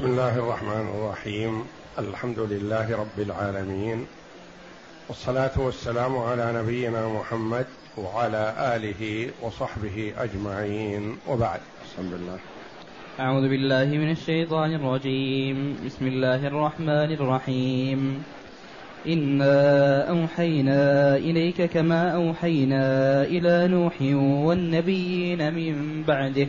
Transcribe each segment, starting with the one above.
بسم الله الرحمن الرحيم. الحمد لله رب العالمين. والصلاة والسلام على نبينا محمد وعلى آله وصحبه أجمعين. وبعد. بسم الله أعوذ بالله من الشيطان الرجيم. بسم الله الرحمن الرحيم. إنا أوحينا إليك كما أوحينا إلى نوح والنبيين من بعده.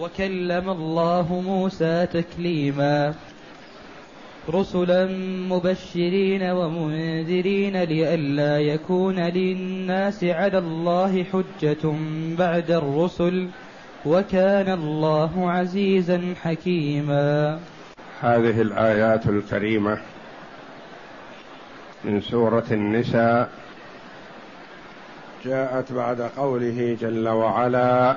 وكلم الله موسى تكليما. رسلا مبشرين ومنذرين لئلا يكون للناس على الله حجة بعد الرسل وكان الله عزيزا حكيما. هذه الآيات الكريمة من سورة النساء جاءت بعد قوله جل وعلا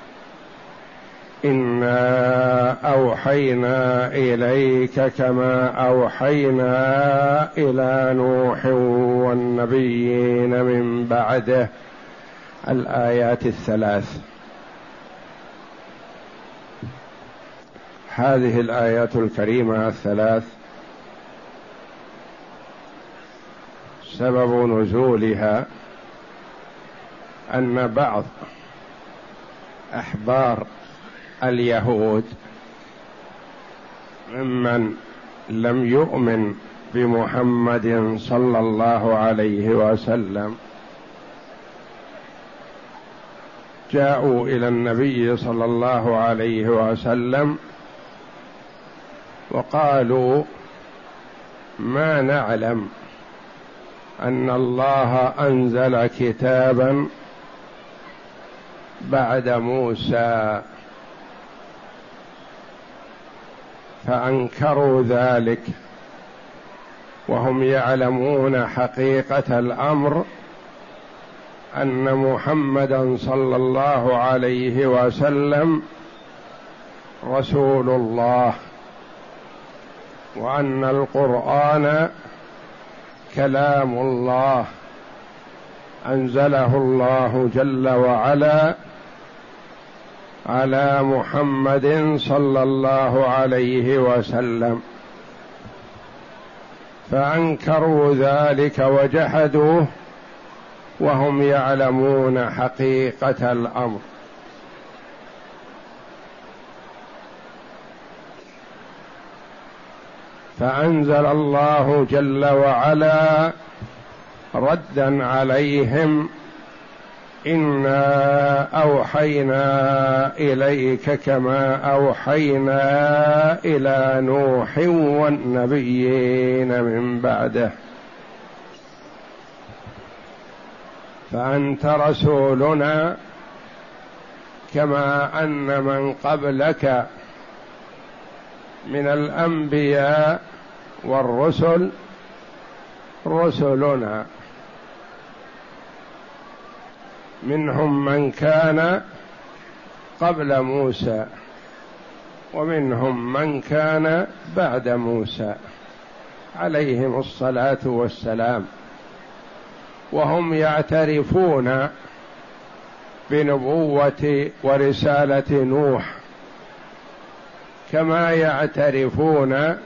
انا اوحينا اليك كما اوحينا إلى نوح والنبيين من بعده. الآيات الثلاث. هذه الآيات الكريمة الثلاث. سبب نزولها أن بعض أحبار اليهود ممن لم يؤمن بمحمد صلى الله عليه وسلم. جاءوا إلى النبي صلى الله عليه وسلم وقالوا ما نعلم أن الله أنزل كتابا بعد موسى فأنكروا ذلك. وهم يعلمون حقيقة الأمر أن محمدا صلى الله عليه وسلم رسول الله وأن القرآن كلام الله أنزله الله جل وعلا على محمد صلى الله عليه وسلم. فأنكروا ذلك وجحدوه وهم يعلمون حقيقة الأمر. فأنزل الله جل وعلا ردا عليهم انا اوحينا اليك كما اوحينا إلى نوح والنبيين من بعده فانت رسولنا كما ان من قبلك من الانبياء والرسل رسلنا منهم من كان قبل موسى ومنهم من كان بعد موسى عليهم الصلاة والسلام. وهم يعترفون بنبوة ورسالة نوح كما يعترفون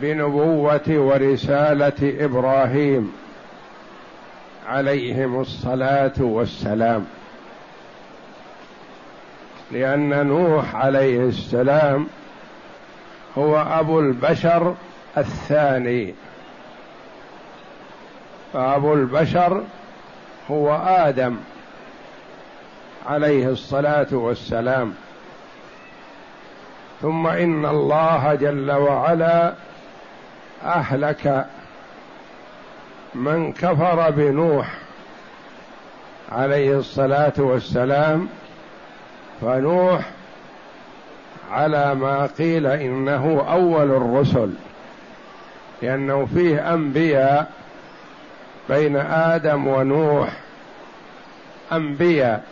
بنبوة ورسالة إبراهيم. عليهم الصلاة والسلام. لأن نوح عليه السلام هو أبو البشر الثاني. فأبو البشر هو آدم عليه الصلاة والسلام. ثم إن الله جل وعلا أهلك من كفر بنوح عليه الصلاة والسلام فنوح على ما قيل إنه أول الرسل لأنه فيه أنبياء بين آدم ونوح أنبياء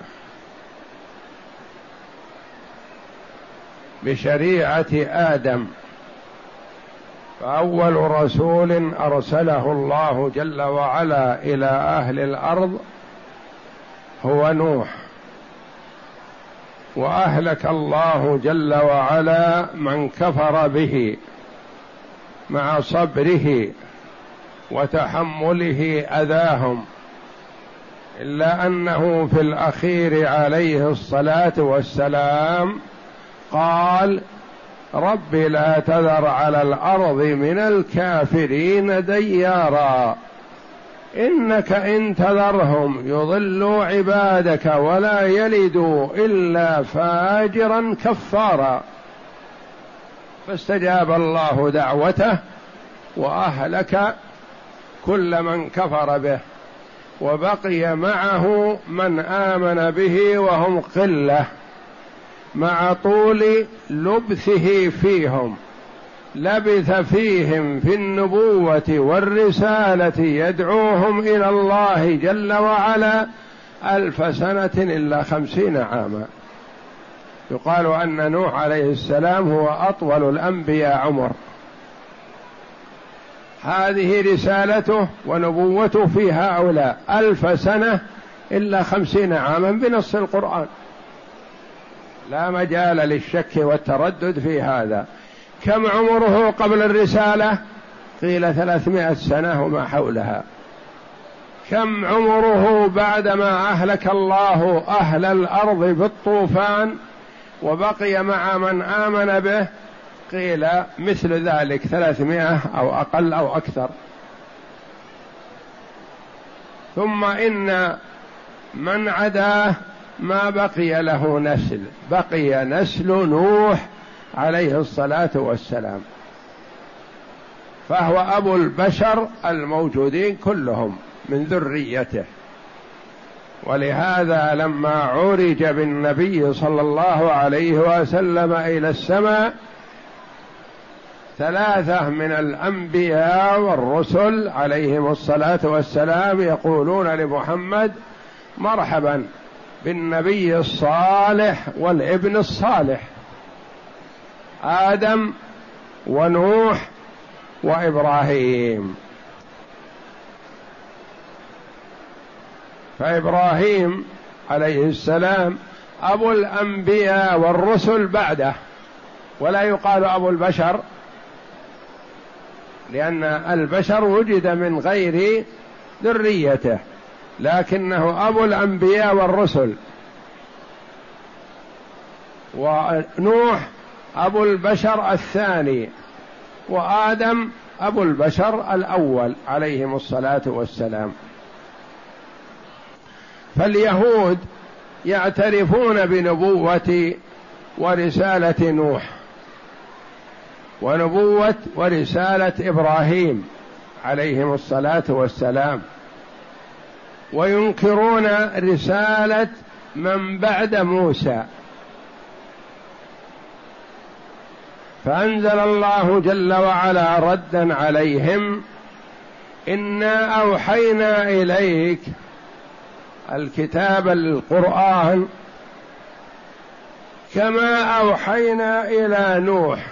بشريعة آدم. فأول رسول أرسله الله جل وعلا إلى أهل الأرض هو نوح. وأهلك الله جل وعلا من كفر به مع صبره وتحمله أذاهم إلا أنه في الأخير عليه الصلاة والسلام قال رب لا تذر على الأرض من الكافرين ديارا. إنك إن تذرهم يضلوا عبادك ولا يلدوا إلا فاجرا كفارا. فاستجاب الله دعوته وأهلك كل من كفر به وبقي معه من آمن به وهم قلة. مع طول لبثه فيهم لبث فيهم في النبوة والرسالة يدعوهم إلى الله جل وعلا ألف سنة إلا خمسين عاما. يقال أن نوح عليه السلام هو أطول الأنبياء عمر. هذه رسالته ونبوته في هؤلاء ألف سنة إلا خمسين عاما بنص القرآن. لا مجال للشك والتردد في هذا. كم عمره قبل الرسالة؟ قيل ثلاثمائة سنة وما حولها. كم عمره بعدما أهلك الله أهل الأرض بالطوفان وبقي مع من آمن به؟ قيل مثل ذلك ثلاثمائة أو أقل أو أكثر. ثم إن من عداه ما بقي له نسل. بقي نسل نوح عليه الصلاة والسلام. فهو أبو البشر الموجودين كلهم من ذريته. ولهذا لما عرج بالنبي صلى الله عليه وسلم إلى السماء ثلاثة من الأنبياء والرسل عليهم الصلاة والسلام يقولون لمحمد مرحبا. بالنبي الصالح والابن الصالح. آدم ونوح وإبراهيم. فإبراهيم عليه السلام أبو الأنبياء والرسل بعده. ولا يقال أبو البشر لأن البشر وجد من غير ذريته. لكنه أبو الأنبياء والرسل. ونوح أبو البشر الثاني وآدم أبو البشر الأول عليهم الصلاة والسلام. فاليهود يعترفون بنبوة ورسالة نوح ونبوة ورسالة إبراهيم عليهم الصلاة والسلام. وينكرون رسالة من بعد موسى. فأنزل الله جل وعلا ردا عليهم إنا أوحينا إليك الكتاب القرآن كما أوحينا إلى نوح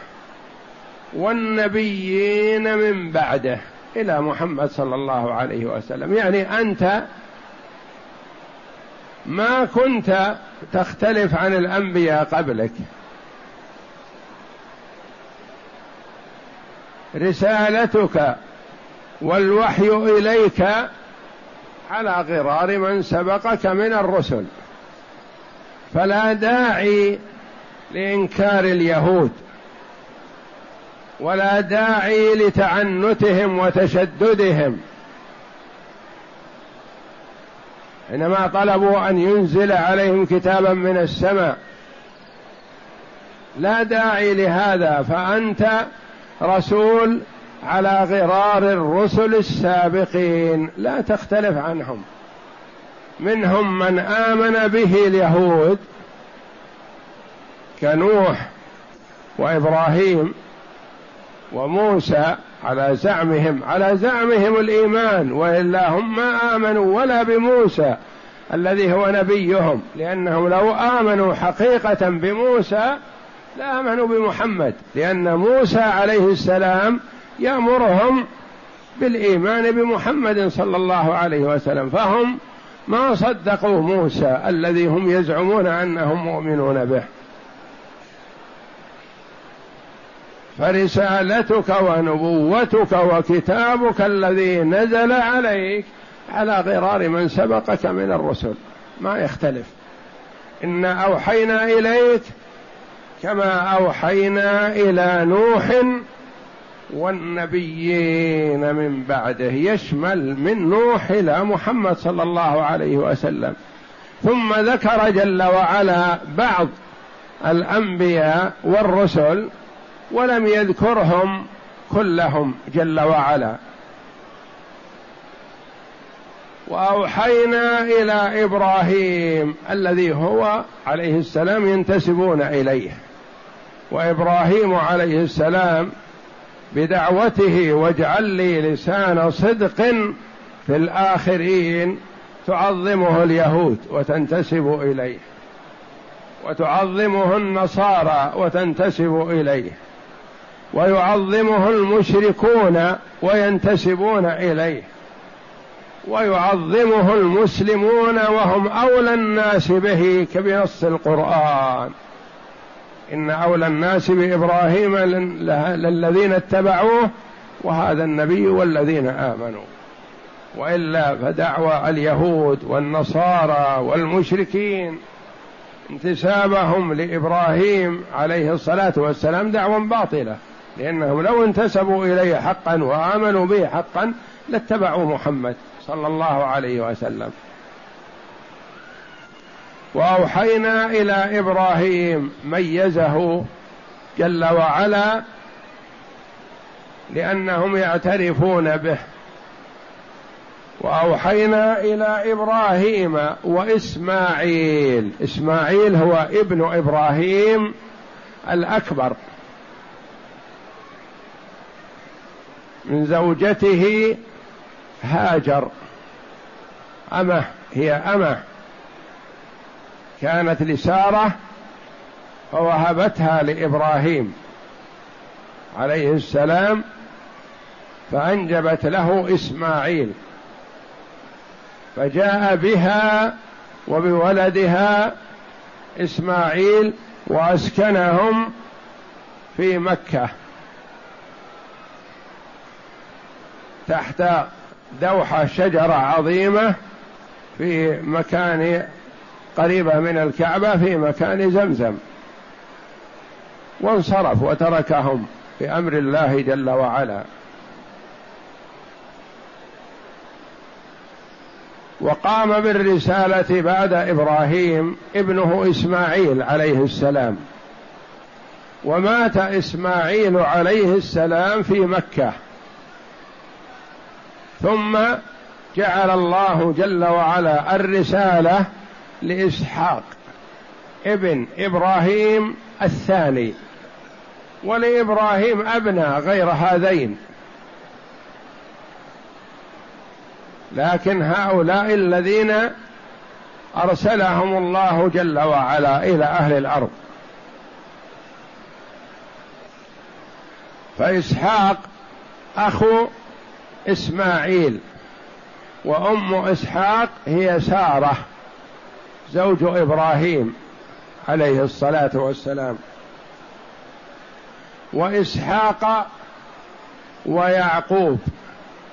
والنبيين من بعده إلى محمد صلى الله عليه وسلم. يعني أنت ما كنت تختلف عن الأنبياء قبلك. رسالتك والوحي إليك على غرار من سبقك من الرسل. فلا داعي لإنكار اليهود ولا داعي لتعنتهم وتشددهم. حينما طلبوا أن ينزل عليهم كتابا من السماء. لا داعي لهذا فأنت رسول على غرار الرسل السابقين. لا تختلف عنهم. منهم من آمن به اليهود كنوح وإبراهيم وموسى على زعمهم على زعمهم الإيمان وإلا هم ما آمنوا ولا بموسى الذي هو نبيهم لأنهم لو آمنوا حقيقة بموسى لآمنوا بمحمد لأن موسى عليه السلام يأمرهم بالإيمان بمحمد صلى الله عليه وسلم فهم ما صدقوا موسى الذي هم يزعمون أنهم مؤمنون به. فرسالتك ونبوتك وكتابك الذي نزل عليك على غرار من سبقك من الرسل. ما يختلف. انا أوحينا إليك كما أوحينا إلى نوح والنبيين من بعده. يشمل من نوح إلى محمد صلى الله عليه وسلم. ثم ذكر جل وعلا بعض الأنبياء والرسل ولم يذكرهم كلهم جل وعلا. وأوحينا إلى إبراهيم الذي هو عليه السلام ينتسبون إليه. وإبراهيم عليه السلام بدعوته واجعل لي لسان صدق في الآخرين تعظمه اليهود وتنتسب إليه. وتعظمه النصارى وتنتسب إليه. ويعظمه المشركون وينتسبون إليه. ويعظمه المسلمون وهم أولى الناس به كبنص القرآن. إن أولى الناس بإبراهيم للذين اتبعوه وهذا النبي والذين آمنوا. وإلا فدعوى اليهود والنصارى والمشركين انتسابهم لإبراهيم عليه الصلاة والسلام دعوى باطلة. لانهم لو انتسبوا إليه حقا وآمنوا به حقا لاتبعوا محمد صلى الله عليه وسلم. وأوحينا إلى إبراهيم ميزه جل وعلا لأنهم يعترفون به. وأوحينا إلى إبراهيم وإسماعيل. إسماعيل هو ابن إبراهيم الأكبر. من زوجته هاجر. امه هي امه كانت لسارة فوهبتها لإبراهيم عليه السلام فأنجبت له إسماعيل فجاء بها وبولدها إسماعيل وأسكنهم في مكة. تحت دوحه شجرة عظيمة في مكان قريبه من الكعبة في مكان زمزم. وانصرف وتركهم بأمر الله جل وعلا. وقام بالرسالة بعد إبراهيم ابنه إسماعيل عليه السلام. ومات إسماعيل عليه السلام في مكة. ثم جعل الله جل وعلا الرسالة لإسحاق ابن إبراهيم الثاني ولإبراهيم ابناء غير هذين. لكن هؤلاء الذين أرسلهم الله جل وعلا إلى أهل الأرض. فإسحاق أخو إسماعيل وأم إسحاق هي سارة زوج إبراهيم عليه الصلاة والسلام. وإسحاق ويعقوب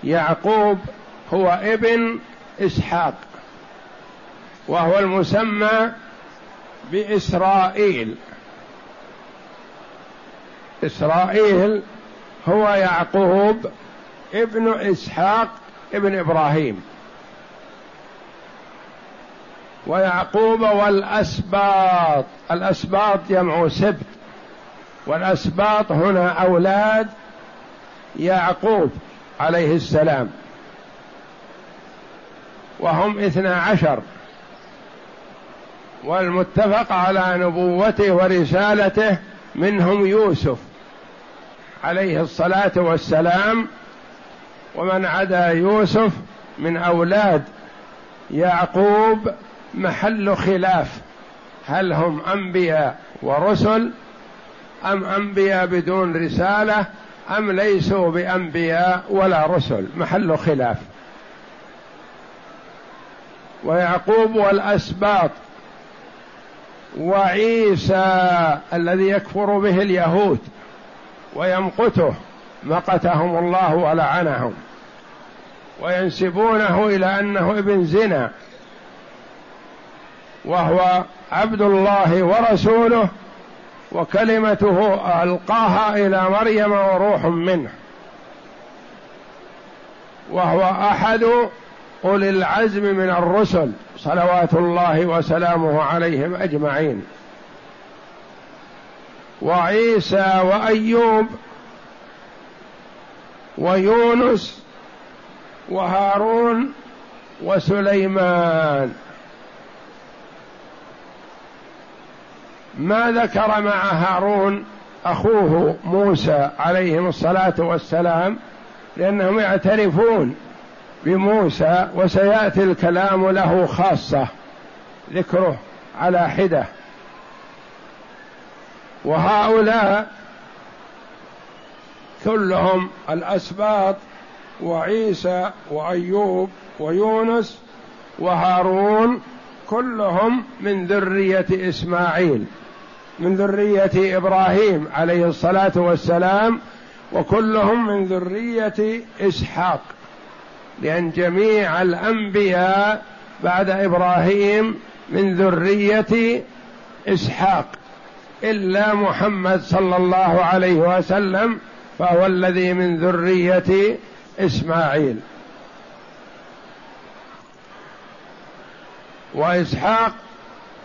يعقوب هو ابن إسحاق وهو المسمى بإسرائيل. إسرائيل هو يعقوب ابن إسحاق ابن إبراهيم. ويعقوب والأسباط. الأسباط جمع سبت. والأسباط هنا أولاد يعقوب عليه السلام. وهم اثنا عشر. والمتفق على نبوته ورسالته منهم يوسف عليه الصلاة والسلام ومن عدا يوسف من أولاد يعقوب محل خلاف. هل هم أنبياء ورسل أم أنبياء بدون رسالة أم ليسوا بأنبياء ولا رسل؟ محل خلاف. ويعقوب والأسباط وعيسى الذي يكفر به اليهود ويمقته مقتهم الله ولعنهم. وينسبونه إلى أنه ابن زنا وهو عبد الله ورسوله وكلمته ألقاها إلى مريم وروح منه. وهو أحد أولي العزم من الرسل صلوات الله وسلامه عليهم أجمعين. وعيسى وأيوب ويونس وهارون وسليمان. ما ذكر مع هارون أخوه موسى عليهم الصلاة والسلام لأنهم يعترفون بموسى وسيأتي الكلام له خاصة ذكره على حدة. وهؤلاء كلهم الأسباط وعيسى وأيوب ويونس وهارون كلهم من ذرية إسماعيل من ذرية إبراهيم عليه الصلاة والسلام وكلهم من ذرية إسحاق لأن جميع الأنبياء بعد إبراهيم من ذرية إسحاق إلا محمد صلى الله عليه وسلم فهو الذي من ذرية إسماعيل. وإسحاق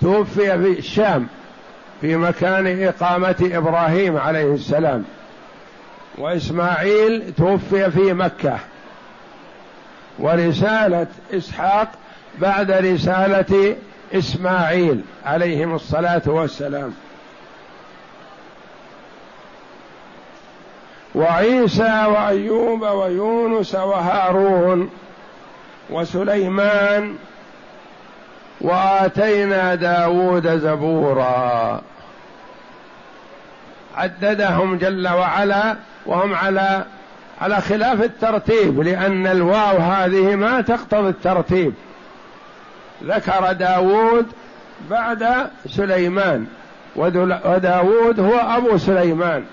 توفي في الشام في مكان إقامة إبراهيم عليه السلام. وإسماعيل توفي في مكة. ورسالة إسحاق بعد رسالة إسماعيل عليهم الصلاة والسلام. وعيسى وأيوب ويونس وهارون وسليمان وآتينا داود زبورا. عددهم جل وعلا وهم على على خلاف الترتيب لأن الواو هذه ما تقتضي الترتيب. ذكر داود بعد سليمان وداود هو أبو سليمان.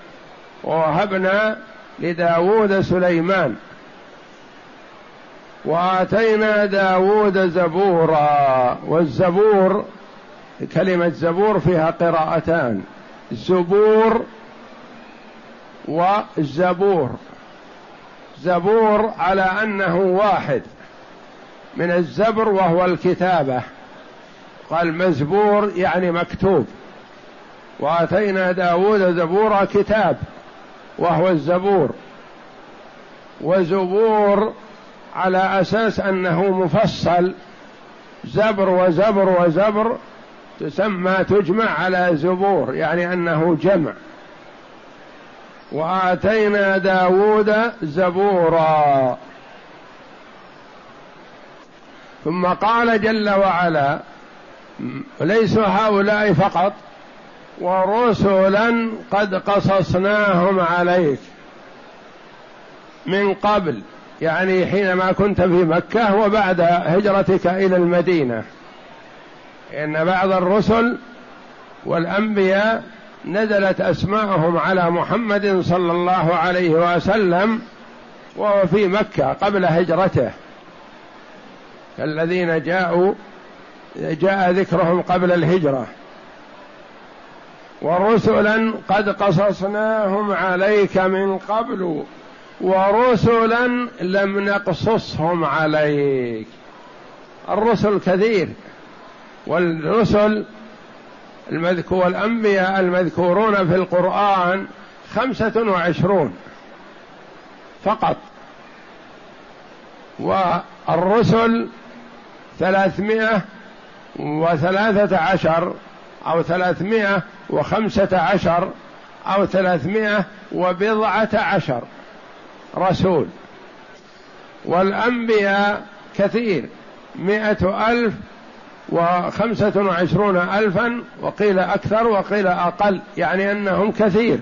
ووهبنا لداود سليمان. وآتينا داود زبورا والزبور كلمة زبور فيها قراءتان زبور وزبور. زبور على أنه واحد من الزبر وهو الكتابة. قال مزبور يعني مكتوب. وآتينا داود زبور كتاب. وهو الزبور. وزبور على أساس أنه مفصل. زبر وزبر وزبر تسمى تجمع على زبور يعني أنه جمع. وآتينا داود زبورا. ثم قال جل وعلا ليس هؤلاء فقط ورسلا قد قصصناهم عليك من قبل يعني حينما كنت في مكة وبعد هجرتك إلى المدينة. إن بعض الرسل والأنبياء نزلت أسماءهم على محمد صلى الله عليه وسلم وهو في مكة قبل هجرته. الذين جاءوا جاء ذكرهم قبل الهجرة. ورسلا قد قصصناهم عليك من قبل ورسلا لم نقصصهم عليك. الرسل كثير والرسل المذكور الأنبياء المذكورون في القرآن خمسة وعشرون فقط. والرسل ثلاثمائة وثلاثة عشر أو ثلاثمائة وخمسة عشر أو ثلاثمائة وبضعة عشر. رسول. والأنبياء كثير. مئة ألف وخمسة وعشرون ألفا وقيل أكثر وقيل أقل يعني أنهم كثير.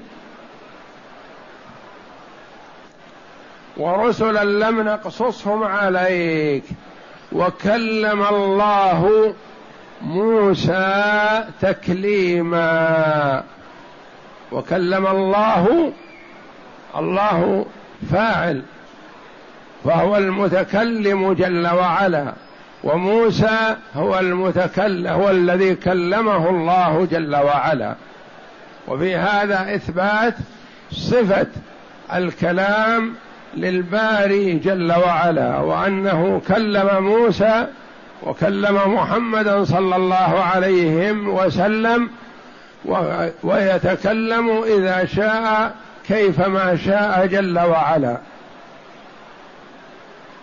ورسلا لم نقصصهم عليك. وكلم الله موسى تكليما. وكلم الله الله فاعل فهو المتكلم جل وعلا. وموسى هو المتكلم هو الذي كلمه الله جل وعلا. وفي هذا إثبات صفة الكلام للباري جل وعلا. وأنه كلم موسى وكلم محمدا صلى الله عليه وسلم ويتكلم إذا شاء كيفما شاء جل وعلا.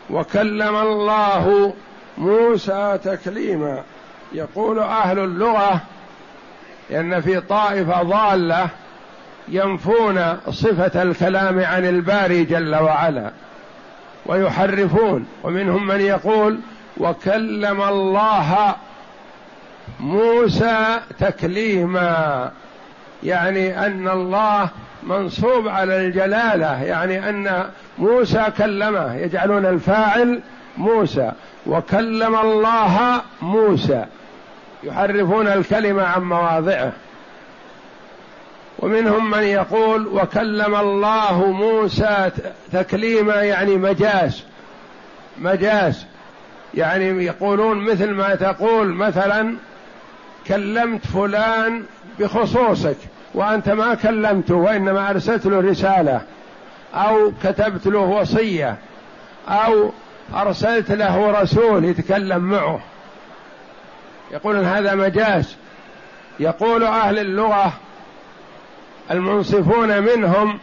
وكلم الله موسى تكليما. يقول أهل اللغة إن في طائفة ضالة ينفون صفة الكلام عن الباري جل وعلا ويحرفون ومنهم من يقول وكلم الله موسى تكليما يعني أن الله منصوب على الجلالة يعني أن موسى كلمه يجعلون الفاعل موسى وكلم الله موسى يحرفون الكلمة عن مواضعه. ومنهم من يقول وكلم الله موسى تكليما يعني مجاز مجاز يعني يقولون مثل ما تقول مثلا كلمت فلان بخصوصك وأنت ما كلمته وإنما أرسلت له رسالة أو كتبت له وصية أو أرسلت له رسول يتكلم معه. يقولون هذا مجاز. يقول أهل اللغة المنصفون منهم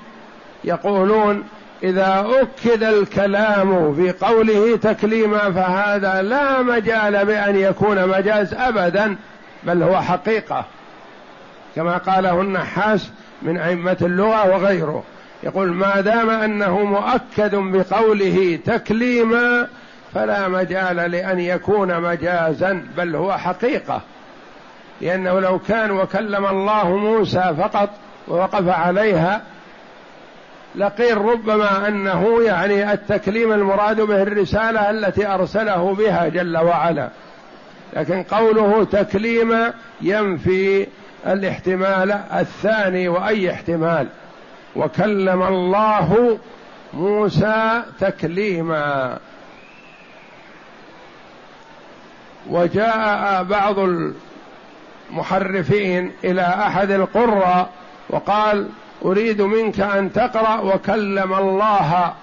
يقولون إذا أكد الكلام في قوله تكليما فهذا لا مجال بأن يكون مجاز ابدا بل هو حقيقة. كما قاله النحاس من أئمة اللغة وغيره. يقول ما دام أنه مؤكد بقوله تكليما فلا مجال لأن يكون مجازا بل هو حقيقة. لأنه لو كان وكلم الله موسى فقط ووقف عليها لقيل ربما أنه يعني التكليم المراد به الرسالة التي أرسله بها جل وعلا. لكن قوله تكليما ينفي الاحتمال الثاني وأي احتمال. وكلم الله موسى تكليما. وجاء بعض المحرفين إلى أحد القراء وقال أريد منك أن تقرأ وكلم الله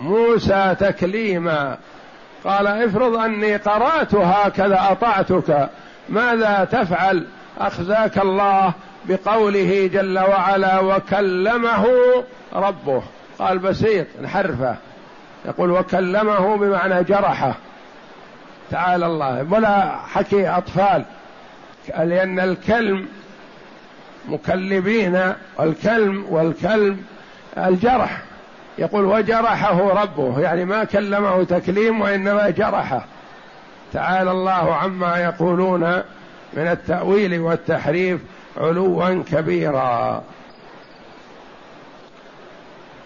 موسى تكليما. قال افرض أني قرأت هكذا أطعتك ماذا تفعل؟ أخزاك الله بقوله جل وعلا وكلمه ربه. قال بسيط نحرفه. يقول وكلمه بمعنى جرحه. تعالى الله. ولا حكي أطفال لأن الكلم مكلبين الكلم والكلب الجرح. يقول وجرحه ربه يعني ما كلمه تكليم وإنما جرحه. تعالى الله عما يقولون من التأويل والتحريف علوا كبيرا.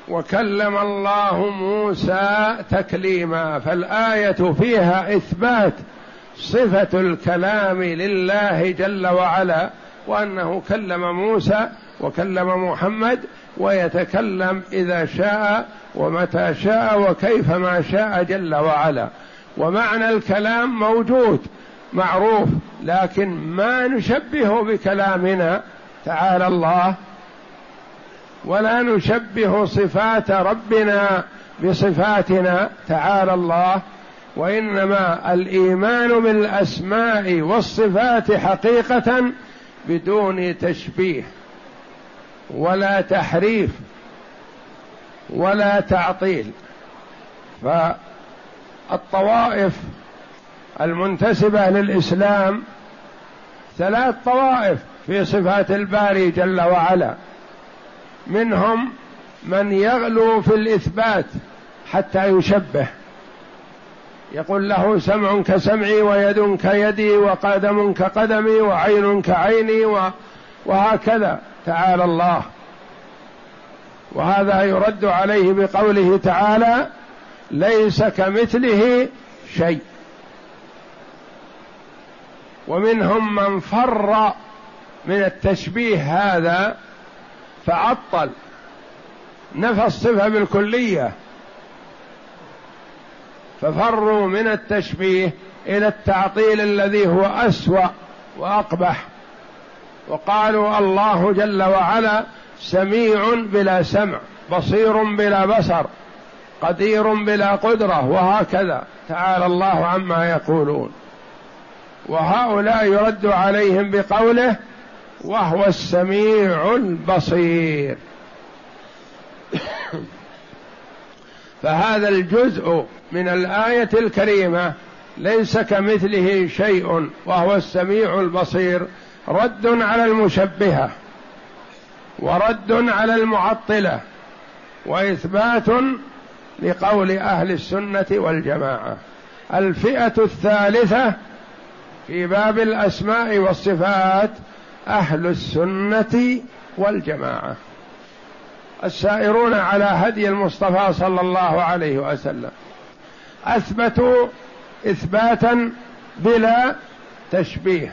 وكلم الله موسى تكليما فالآية فيها إثبات صفة الكلام لله جل وعلا. وأنه كلم موسى وكلم محمد ويتكلم إذا شاء ومتى شاء وكيفما شاء جل وعلا. ومعنى الكلام موجود معروف لكن ما نشبه بكلامنا تعالى الله ولا نشبه صفات ربنا بصفاتنا تعالى الله وإنما الإيمان بالأسماء والصفات حقيقة بدون تشبيه ولا تحريف ولا تعطيل. فالطوائف المنتسبة للإسلام ثلاث طوائف في صفات الباري جل وعلا. منهم من يغلو في الإثبات حتى يشبه. يقول له سمع كسمعي ويد كيدي وقدم كقدمي وعين كعيني وهكذا. تعالى الله. وهذا يرد عليه بقوله تعالى ليس كمثله شيء. ومنهم من فر من التشبيه هذا فعطل. نفى الصفة بالكلية. ففروا من التشبيه إلى التعطيل الذي هو أسوأ وأقبح. وقالوا الله جل وعلا سميع بلا سمع بصير بلا بصر قدير بلا قدرة وهكذا. تعالى الله عما يقولون. وهؤلاء يرد عليهم بقوله وهو السميع البصير. فهذا الجزء من الآية الكريمة ليس كمثله شيء وهو السميع البصير رد على المشبهة ورد على المعطلة وإثبات لقول أهل السنة والجماعة. الفئة الثالثة في باب الأسماء والصفات أهل السنة والجماعة. السائرون على هدي المصطفى صلى الله عليه وسلم. أثبتوا إثباتا بلا تشبيه.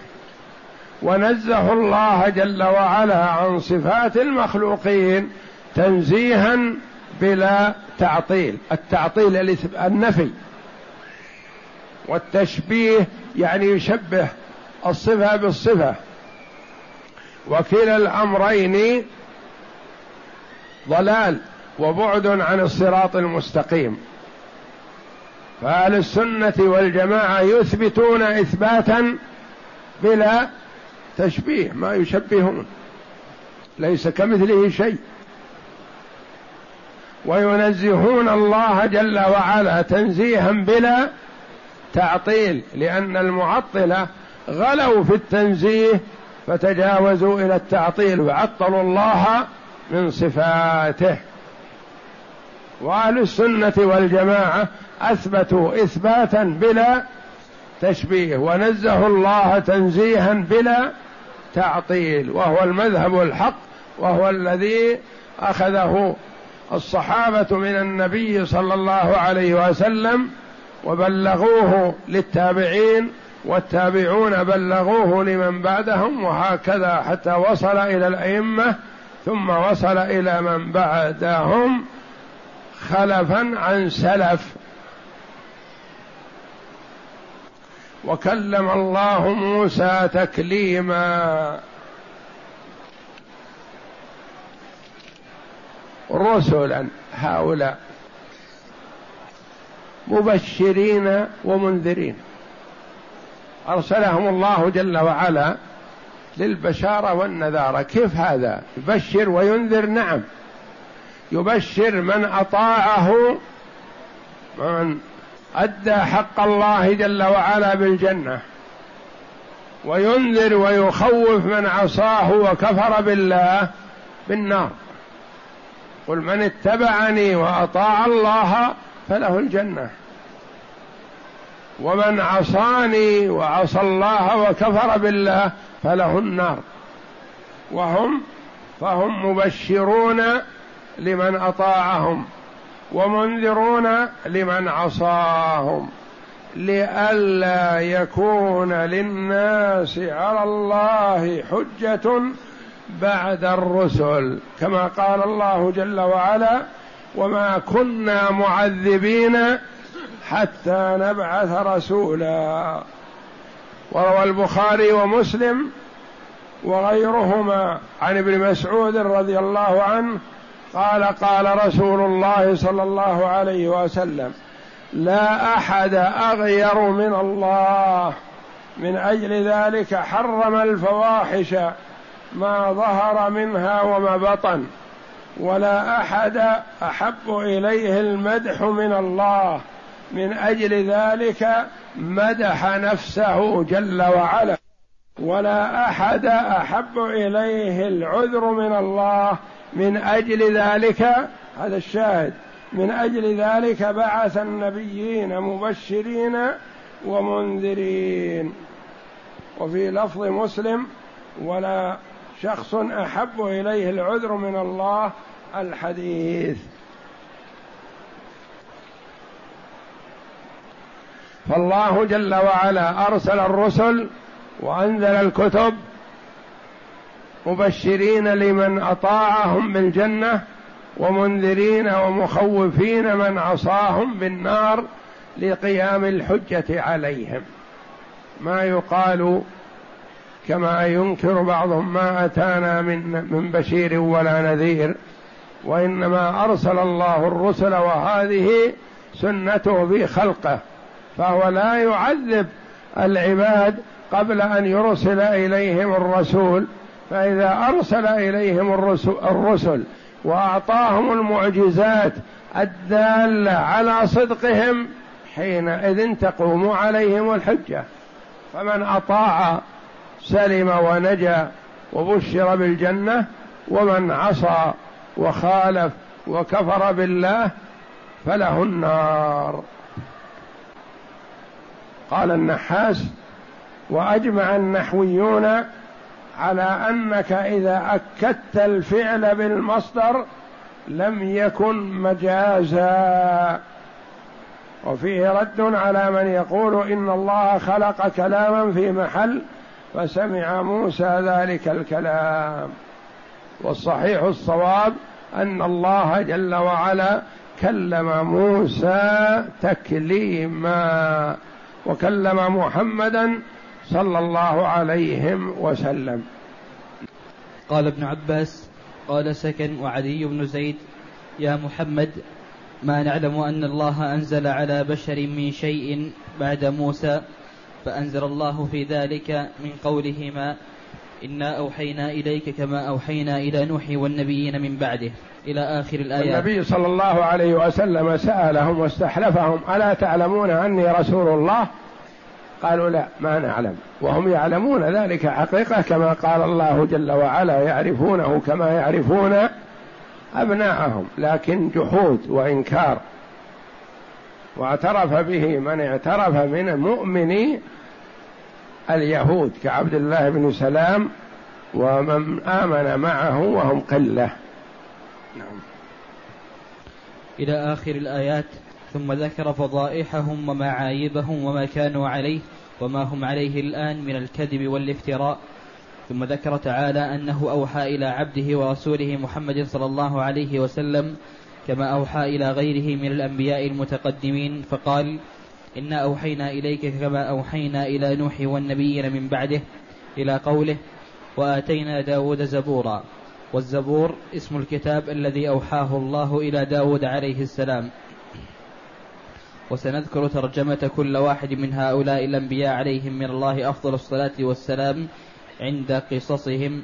ونزه الله جل وعلا عن صفات المخلوقين تنزيها بلا تعطيل. التعطيل النفي. والتشبيه يعني يشبه الصفة بالصفة. وكلا الأمرين ضلال وبعد عن الصراط المستقيم. فأهل السنة والجماعة يثبتون إثباتا بلا تشبيه ما يشبهون ليس كمثله شيء. وينزهون الله جل وعلا تنزيها بلا تعطيل لأن المعطله غلوا في التنزيه فتجاوزوا إلى التعطيل وعطلوا الله من صفاته. وأهل السنة والجماعة أثبتوا إثباتا بلا تشبيه ونزهوا الله تنزيها بلا تعطيل وهو المذهب الحق وهو الذي أخذه الصحابة من النبي صلى الله عليه وسلم وبلغوه للتابعين والتابعون بلغوه لمن بعدهم وهكذا حتى وصل إلى الأئمة ثم وصل إلى من بعدهم. خلفا عن سلف. وكلم الله موسى تكليما. رسلا هؤلاء. مبشرين ومنذرين. أرسلهم الله جل وعلا للبشارة والنذارة. كيف هذا؟ يبشر وينذر؟ نعم. يبشر من أطاعه من أدى حق الله جل وعلا بالجنة وينذر ويخوف من عصاه وكفر بالله بالنار. قل من اتبعني وأطاع الله فله الجنة ومن عصاني وعصى الله وكفر بالله فله النار. وهم فهم مبشرون لمن أطاعهم ومنذرون لمن عصاهم لئلا يكون للناس على الله حجة بعد الرسل كما قال الله جل وعلا وما كنا معذبين حتى نبعث رسولا وروى البخاري ومسلم وغيرهما عن ابن مسعود رضي الله عنه قال قال رسول الله صلى الله عليه وسلم لا أحد أغير من الله. من أجل ذلك حرم الفواحش ما ظهر منها وما بطن. ولا أحد أحب إليه المدح من الله. من أجل ذلك مدح نفسه جل وعلا. ولا أحد أحب إليه العذر من الله. من أجل ذلك هذا الشاهد من أجل ذلك بعث النبيين مبشرين ومنذرين. وفي لفظ مسلم ولا شخص أحب إليه العذر من الله الحديث. فالله جل وعلا أرسل الرسل وأنزل الكتب مبشرين لمن أطاعهم بالجنة ومنذرين ومخوفين من عصاهم بالنار لقيام الحجة عليهم. ما يقال كما ينكر بعضهم ما أتانا من من بشير ولا نذير وإنما أرسل الله الرسل وهذه سنته في خلقه فهو لا يعذب العباد قبل أن يرسل إليهم الرسول. فإذا أرسل إليهم الرسل, الرسل وأعطاهم المعجزات الدالة على صدقهم حينئذ تقوم عليهم الحجة. فمن أطاع سلم ونجا وبشر بالجنة ومن عصى وخالف وكفر بالله فله النار. قال النحاس وأجمع النحويون على أنك إذا أكدت الفعل بالمصدر لم يكن مجازا. وفيه رد على من يقول إن الله خلق كلاما في محل فسمع موسى ذلك الكلام. والصحيح الصواب أن الله جل وعلا كلم موسى تكليما وكلم محمدا صلى الله عليهم وسلم. قال ابن عباس قال سكن وعلي بن زيد يا محمد ما نعلم أن الله أنزل على بشر من شيء بعد موسى فأنزل الله في ذلك من قولهما إنا أوحينا إليك كما أوحينا إلى نوح والنبيين من بعده. إلى آخر الآيات. النبي صلى الله عليه وسلم سألهم واستحلفهم ألا تعلمون أني رسول الله؟ قالوا لا ما نعلم. وهم يعلمون ذلك حقيقة كما قال الله جل وعلا يعرفونه كما يعرفون أبناءهم. لكن جحود وإنكار واعترف به من اعترف من مؤمني اليهود كعبد الله بن سلام ومن آمن معه وهم قلة. نعم إلى آخر الآيات. ثم ذكر فضائحهم ومعايبهم وما كانوا عليه وما هم عليه الآن من الكذب والافتراء. ثم ذكر تعالى أنه أوحى إلى عبده ورسوله محمد صلى الله عليه وسلم كما أوحى إلى غيره من الأنبياء المتقدمين فقال إنا أوحينا إليك كما أوحينا إلى نوح والنبيين من بعده إلى قوله وآتينا داود زبورا والزبور اسم الكتاب الذي أوحاه الله إلى داود عليه السلام. وسنذكر ترجمة كل واحد من هؤلاء الأنبياء عليهم من الله أفضل الصلاة والسلام عند قصصهم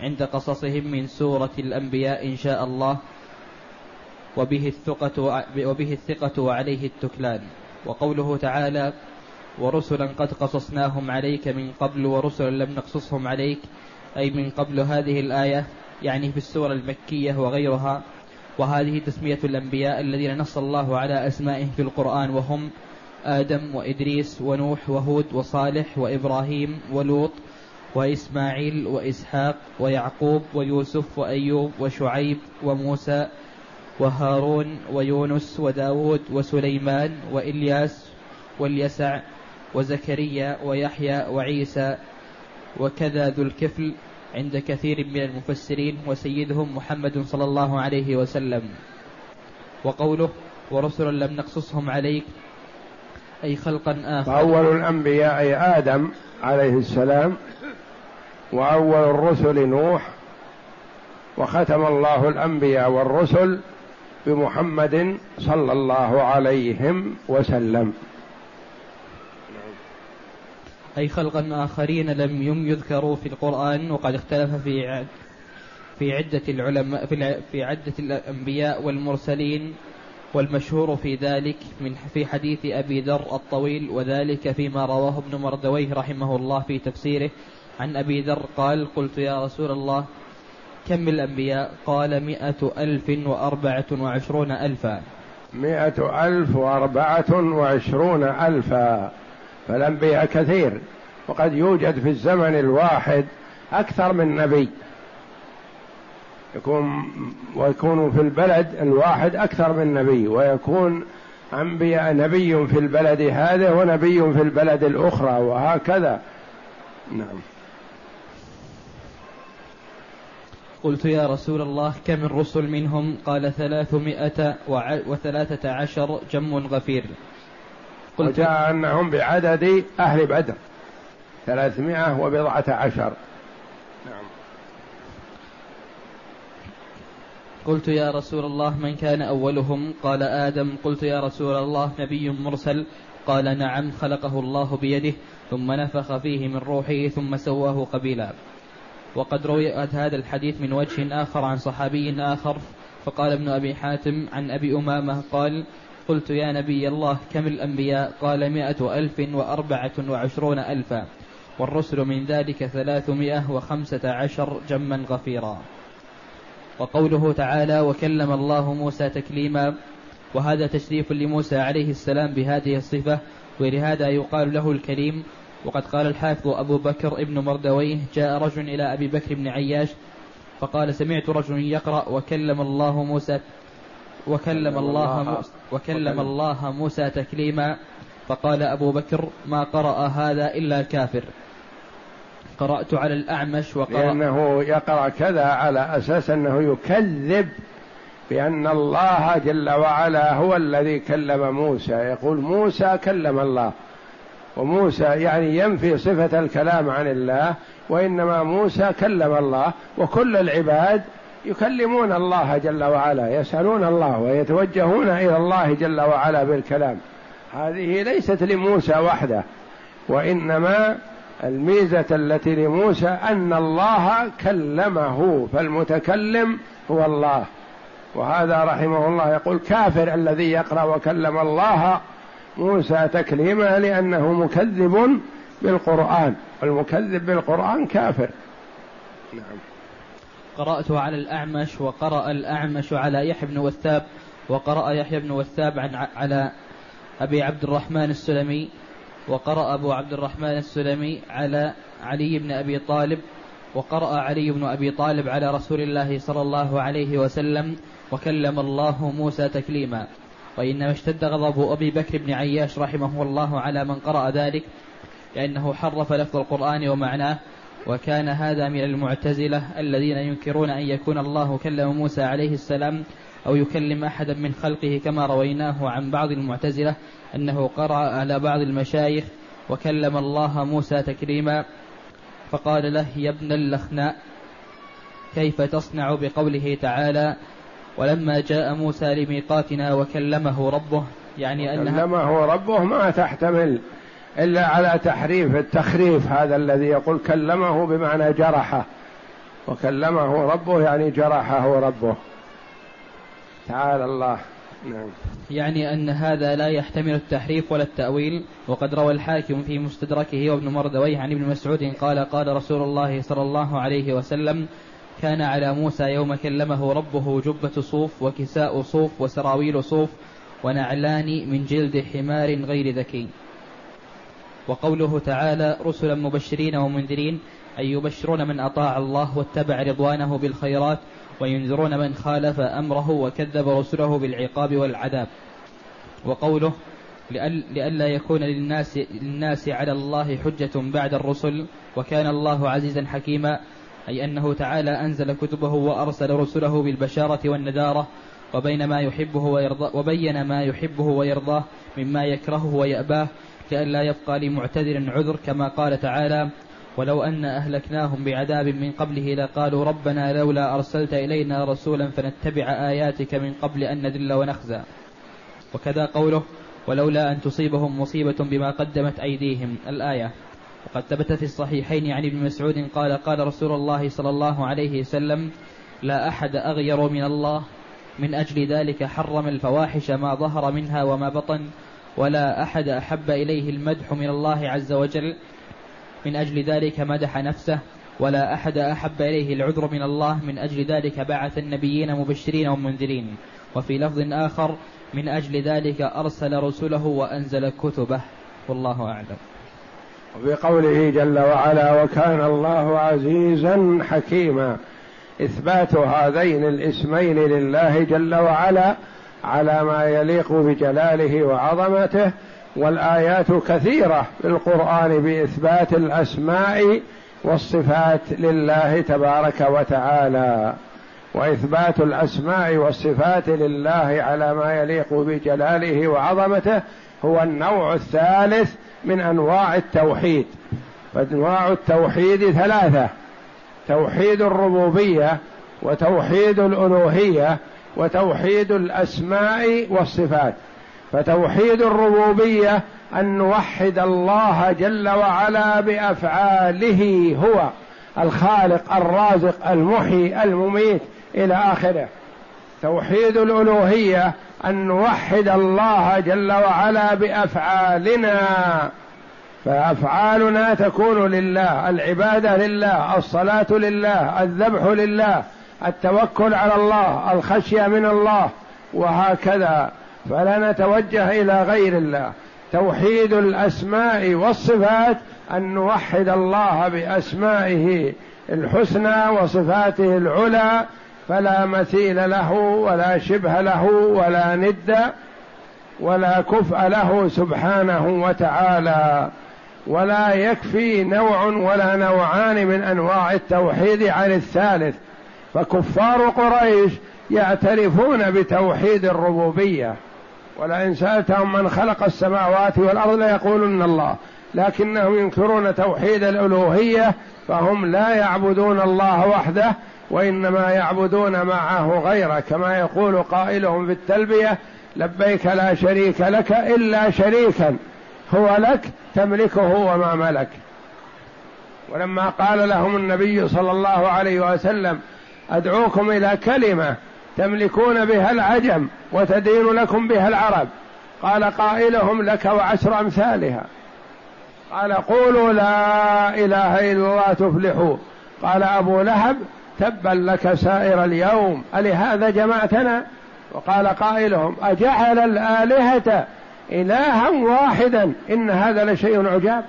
عند قصصهم من سورة الأنبياء إن شاء الله وبه الثقة وبه الثقة وعليه التكلان. وقوله تعالى ورسلا قد قصصناهم عليك من قبل ورسلا لم نقصصهم عليك. أي من قبل هذه الآية يعني في السورة المكية وغيرها وهذه تسمية الأنبياء الذين نص الله على أسمائهم في القرآن وهم آدم وإدريس ونوح وهود وصالح وإبراهيم ولوط وإسماعيل وإسحاق ويعقوب ويوسف وأيوب وشعيب وموسى وهارون ويونس وداود وسليمان وإلياس واليسع وزكريا ويحيى وعيسى وكذا ذو الكفل. عند كثير من المفسرين وسيدهم محمد صلى الله عليه وسلم. وقوله ورسلا لم نقصصهم عليك أي خلقا آخر أول الأنبياء آدم عليه السلام وأول الرسل نوح وختم الله الأنبياء والرسل بمحمد صلى الله عليهم وسلم. أي خلقا آخرين لم يذكروا في القرآن وقد اختلف في في عدة العلماء في عدة الأنبياء والمرسلين والمشهور في ذلك من في حديث أبي ذر الطويل وذلك فيما رواه ابن مردويه رحمه الله في تفسيره. عن أبي ذر قال قلت يا رسول الله كم الأنبياء؟ قال مئة ألف وأربعة وعشرون ألفا. مئة ألف وأربعة وعشرون ألفا. فالأنبياء كثير وقد يوجد في الزمن الواحد أكثر من نبي. يكون ويكون في البلد الواحد أكثر من نبي ويكون أنبياء نبي في البلد هذا ونبي في البلد الأخرى وهكذا. نعم. قلت يا رسول الله كم الرسل منهم؟ قال ثلاثمائة وثلاثة عشر جم غفير. وجاء أنهم بعدد أهل بدر ثلاثمائة وبضعة عشر. نعم. قلت يا رسول الله من كان أولهم؟ قال آدم. قلت يا رسول الله نبي مرسل. قال نعم خلقه الله بيده ثم نفخ فيه من روحه ثم سواه قبيلا. وقد روي هذا الحديث من وجه آخر عن صحابي آخر فقال ابن أبي حاتم عن أبي أمامة قال قلت يا نبي الله كم الأنبياء؟ قال مائة ألف وأربعة وعشرون ألفا. والرسل من ذلك ثلاثمائة وخمسة عشر جما غفيرا. وقوله تعالى وكلم الله موسى تكليما وهذا تشريف لموسى عليه السلام بهذه الصفة ولهذا يقال له الكريم. وقد قال الحافظ أبو بكر ابن مردويه جاء رجل إلى أبي بكر بن عياش فقال سمعت رجل يقرأ وكلم الله موسى وكلم الله موسى وكلم. الله موسى تكليما فقال أبو بكر ما قرأ هذا إلا الكافر. قرأت على الأعمش وقرأ لأنه يقرأ كذا على أساس أنه يكذب بأن الله جل وعلا هو الذي كلم موسى. يقول موسى كلم الله. وموسى يعني ينفي صفة الكلام عن الله وإنما موسى كلم الله. وكل العباد يكلمون الله جل وعلا يسألون الله ويتوجهون إلى الله جل وعلا بالكلام. هذه ليست لموسى وحده وإنما الميزة التي لموسى أن الله كلمه فالمتكلم هو الله. وهذا رحمه الله يقول كافر الذي يقرأ وكلم الله موسى تكليما لأنه مكذب بالقرآن والمكذب بالقرآن كافر. نعم. قرأت على الأعمش وقرأ الأعمش على يحيى بن وثاب وقرأ يحيى بن وثاب عن على أبي عبد الرحمن السلمي وقرأ أبو عبد الرحمن السلمي على علي بن أبي طالب وقرأ علي بن أبي طالب على رسول الله صلى الله عليه وسلم وكلم الله موسى تكليما. وإنما اشتد غضب أبي بكر بن عياش رحمه الله على من قرأ ذلك لأنه حرف لفظ القرآن ومعناه وكان هذا من المعتزلة الذين ينكرون أن يكون الله كلم موسى عليه السلام أو يكلم أحدا من خلقه كما رويناه عن بعض المعتزلة أنه قرأ على بعض المشايخ وكلم الله موسى تكريما فقال له يا ابن اللخناء كيف تصنع بقوله تعالى ولما جاء موسى لميقاتنا وكلمه ربه يعني أنها كلمه ربه ما تحتمل. إلا على تحريف التخريف هذا الذي يقول كلمه بمعنى جرحه. وكلمه ربه يعني جرحه ربه. تعالى الله. نعم. يعني أن هذا لا يحتمل التحريف ولا التأويل وقد روى الحاكم في مستدركه وابن مردويه عن ابن مسعود قال قال رسول الله صلى الله عليه وسلم كان على موسى يوم كلمه ربه جبة صوف وكساء صوف وسراويل صوف ونعلان من جلد حمار غير ذكي. وقوله تعالى رسلا مبشرين ومنذرين أي يبشرون من أطاع الله واتبع رضوانه بالخيرات وينذرون من خالف أمره وكذب رسله بالعقاب والعذاب. وقوله لئلا يكون للناس, للناس على الله حجة بعد الرسل وكان الله عزيزا حكيما أي أنه تعالى أنزل كتبه وأرسل رسله بالبشارة والنذارة وبين ما يحبه ويرضاه وبين ما يحبه ويرضاه مما يكرهه ويأباه لئلا يبقى لمعتذر عذر كما قال تعالى ولو أن أهلكناهم بعذاب من قبله لقالوا ربنا لولا أرسلت إلينا رسولا فنتبع آياتك من قبل أن نذل ونخزى. وكذا قوله ولولا أن تصيبهم مصيبة بما قدمت أيديهم. الآية وقد ثبت في الصحيحين عن ابن مسعود قال قال رسول الله صلى الله عليه وسلم لا أحد أغير من الله من أجل ذلك حرم الفواحش ما ظهر منها وما بطن ولا أحد أحب إليه المدح من الله عز وجل. من أجل ذلك مدح نفسه. ولا أحد أحب إليه العذر من الله. من أجل ذلك بعث النبيين مبشرين ومنذرين. وفي لفظ آخر من أجل ذلك أرسل رسله وأنزل كتبه. والله أعلم. وفي قوله جل وعلا وكان الله عزيزا حكيما. إثبات هذين الاسمين لله جل وعلا على ما يليق بجلاله وعظمته والآيات كثيرة في القرآن بإثبات الأسماء والصفات لله تبارك وتعالى. وإثبات الأسماء والصفات لله على ما يليق بجلاله وعظمته هو النوع الثالث من أنواع التوحيد. فأنواع التوحيد ثلاثة توحيد الربوبية وتوحيد الألوهية وتوحيد الأسماء والصفات. فتوحيد الربوبية أن نوحد الله جل وعلا بأفعاله هو الخالق الرازق المحيي المميت إلى آخره. توحيد الألوهية أن نوحد الله جل وعلا بأفعالنا. فأفعالنا تكون لله العبادة لله الصلاة لله الذبح لله التوكل على الله الخشية من الله وهكذا. فلا نتوجه إلى غير الله. توحيد الأسماء والصفات أن نوحد الله بأسمائه الحسنى وصفاته العلى فلا مثيل له ولا شبه له ولا ند ولا كفء له سبحانه وتعالى. ولا يكفي نوع ولا نوعان من أنواع التوحيد عن الثالث. فكفار قريش يعترفون بتوحيد الربوبية. ولئن سألتهم من خلق السماوات والأرض ليقولن الله لكنهم ينكرون توحيد الألوهية فهم لا يعبدون الله وحده وإنما يعبدون معه غيره كما يقول قائلهم في التلبية لبيك لا شريك لك إلا شريكا هو لك تملكه وما ملك. ولما قال لهم النبي صلى الله عليه وسلم أدعوكم إلى كلمة تملكون بها العجم وتدين لكم بها العرب. قال قائلهم لك وعشر أمثالها. قال قولوا لا إله إلا الله تفلحوا. قال أبو لهب تبا لك سائر اليوم. ألهذا جمعتنا وقال قائلهم أجعل الآلهة إلها واحدا. إن هذا لشيء عجاب.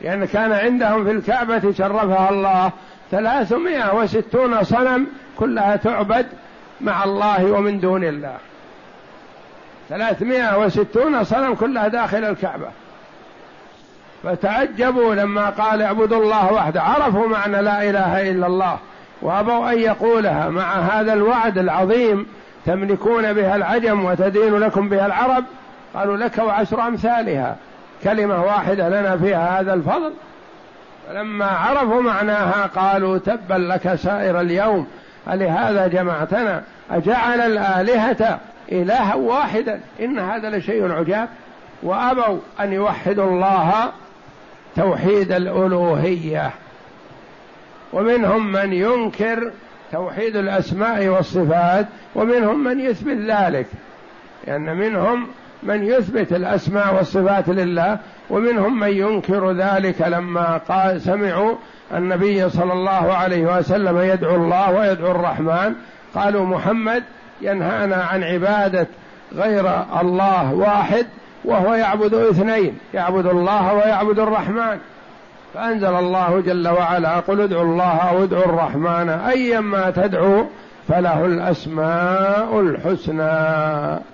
لأن كان عندهم في الكعبة شرفها الله. ثلاثمائة وستون صنم كلها تعبد مع الله ومن دون الله. ثلاثمائة وستون صنم كلها داخل الكعبة. فتعجبوا لما قال اعبدوا الله وحده. عرفوا معنى لا إله إلا الله. وأبوا أن يقولها. مع هذا الوعد العظيم تملكون بها العجم وتدين لكم بها العرب. قالوا لك وعشر أمثالها. كلمة واحدة لنا فيها هذا الفضل. فلما عرفوا معناها قالوا تبا لك سائر اليوم ألهذا جمعتنا؟ أجعل الآلهة إلها واحدا. إن هذا لشيء عجاب. وأبوا أن يوحدوا الله توحيد الألوهية. ومنهم من ينكر توحيد الأسماء والصفات ومنهم من يثبت ذلك. لأن يعني منهم من يثبت الأسماء والصفات لله ومنهم من ينكر ذلك لما قال سمعوا النبي صلى الله عليه وسلم يدعو الله ويدعو الرحمن. قالوا محمد ينهانا عن عبادة غير الله واحد وهو يعبد اثنين يعبد الله ويعبد الرحمن. فأنزل الله جل وعلا قل ادعوا الله أو ادعوا الرحمن أيما تدعو فله الأسماء الحسنى.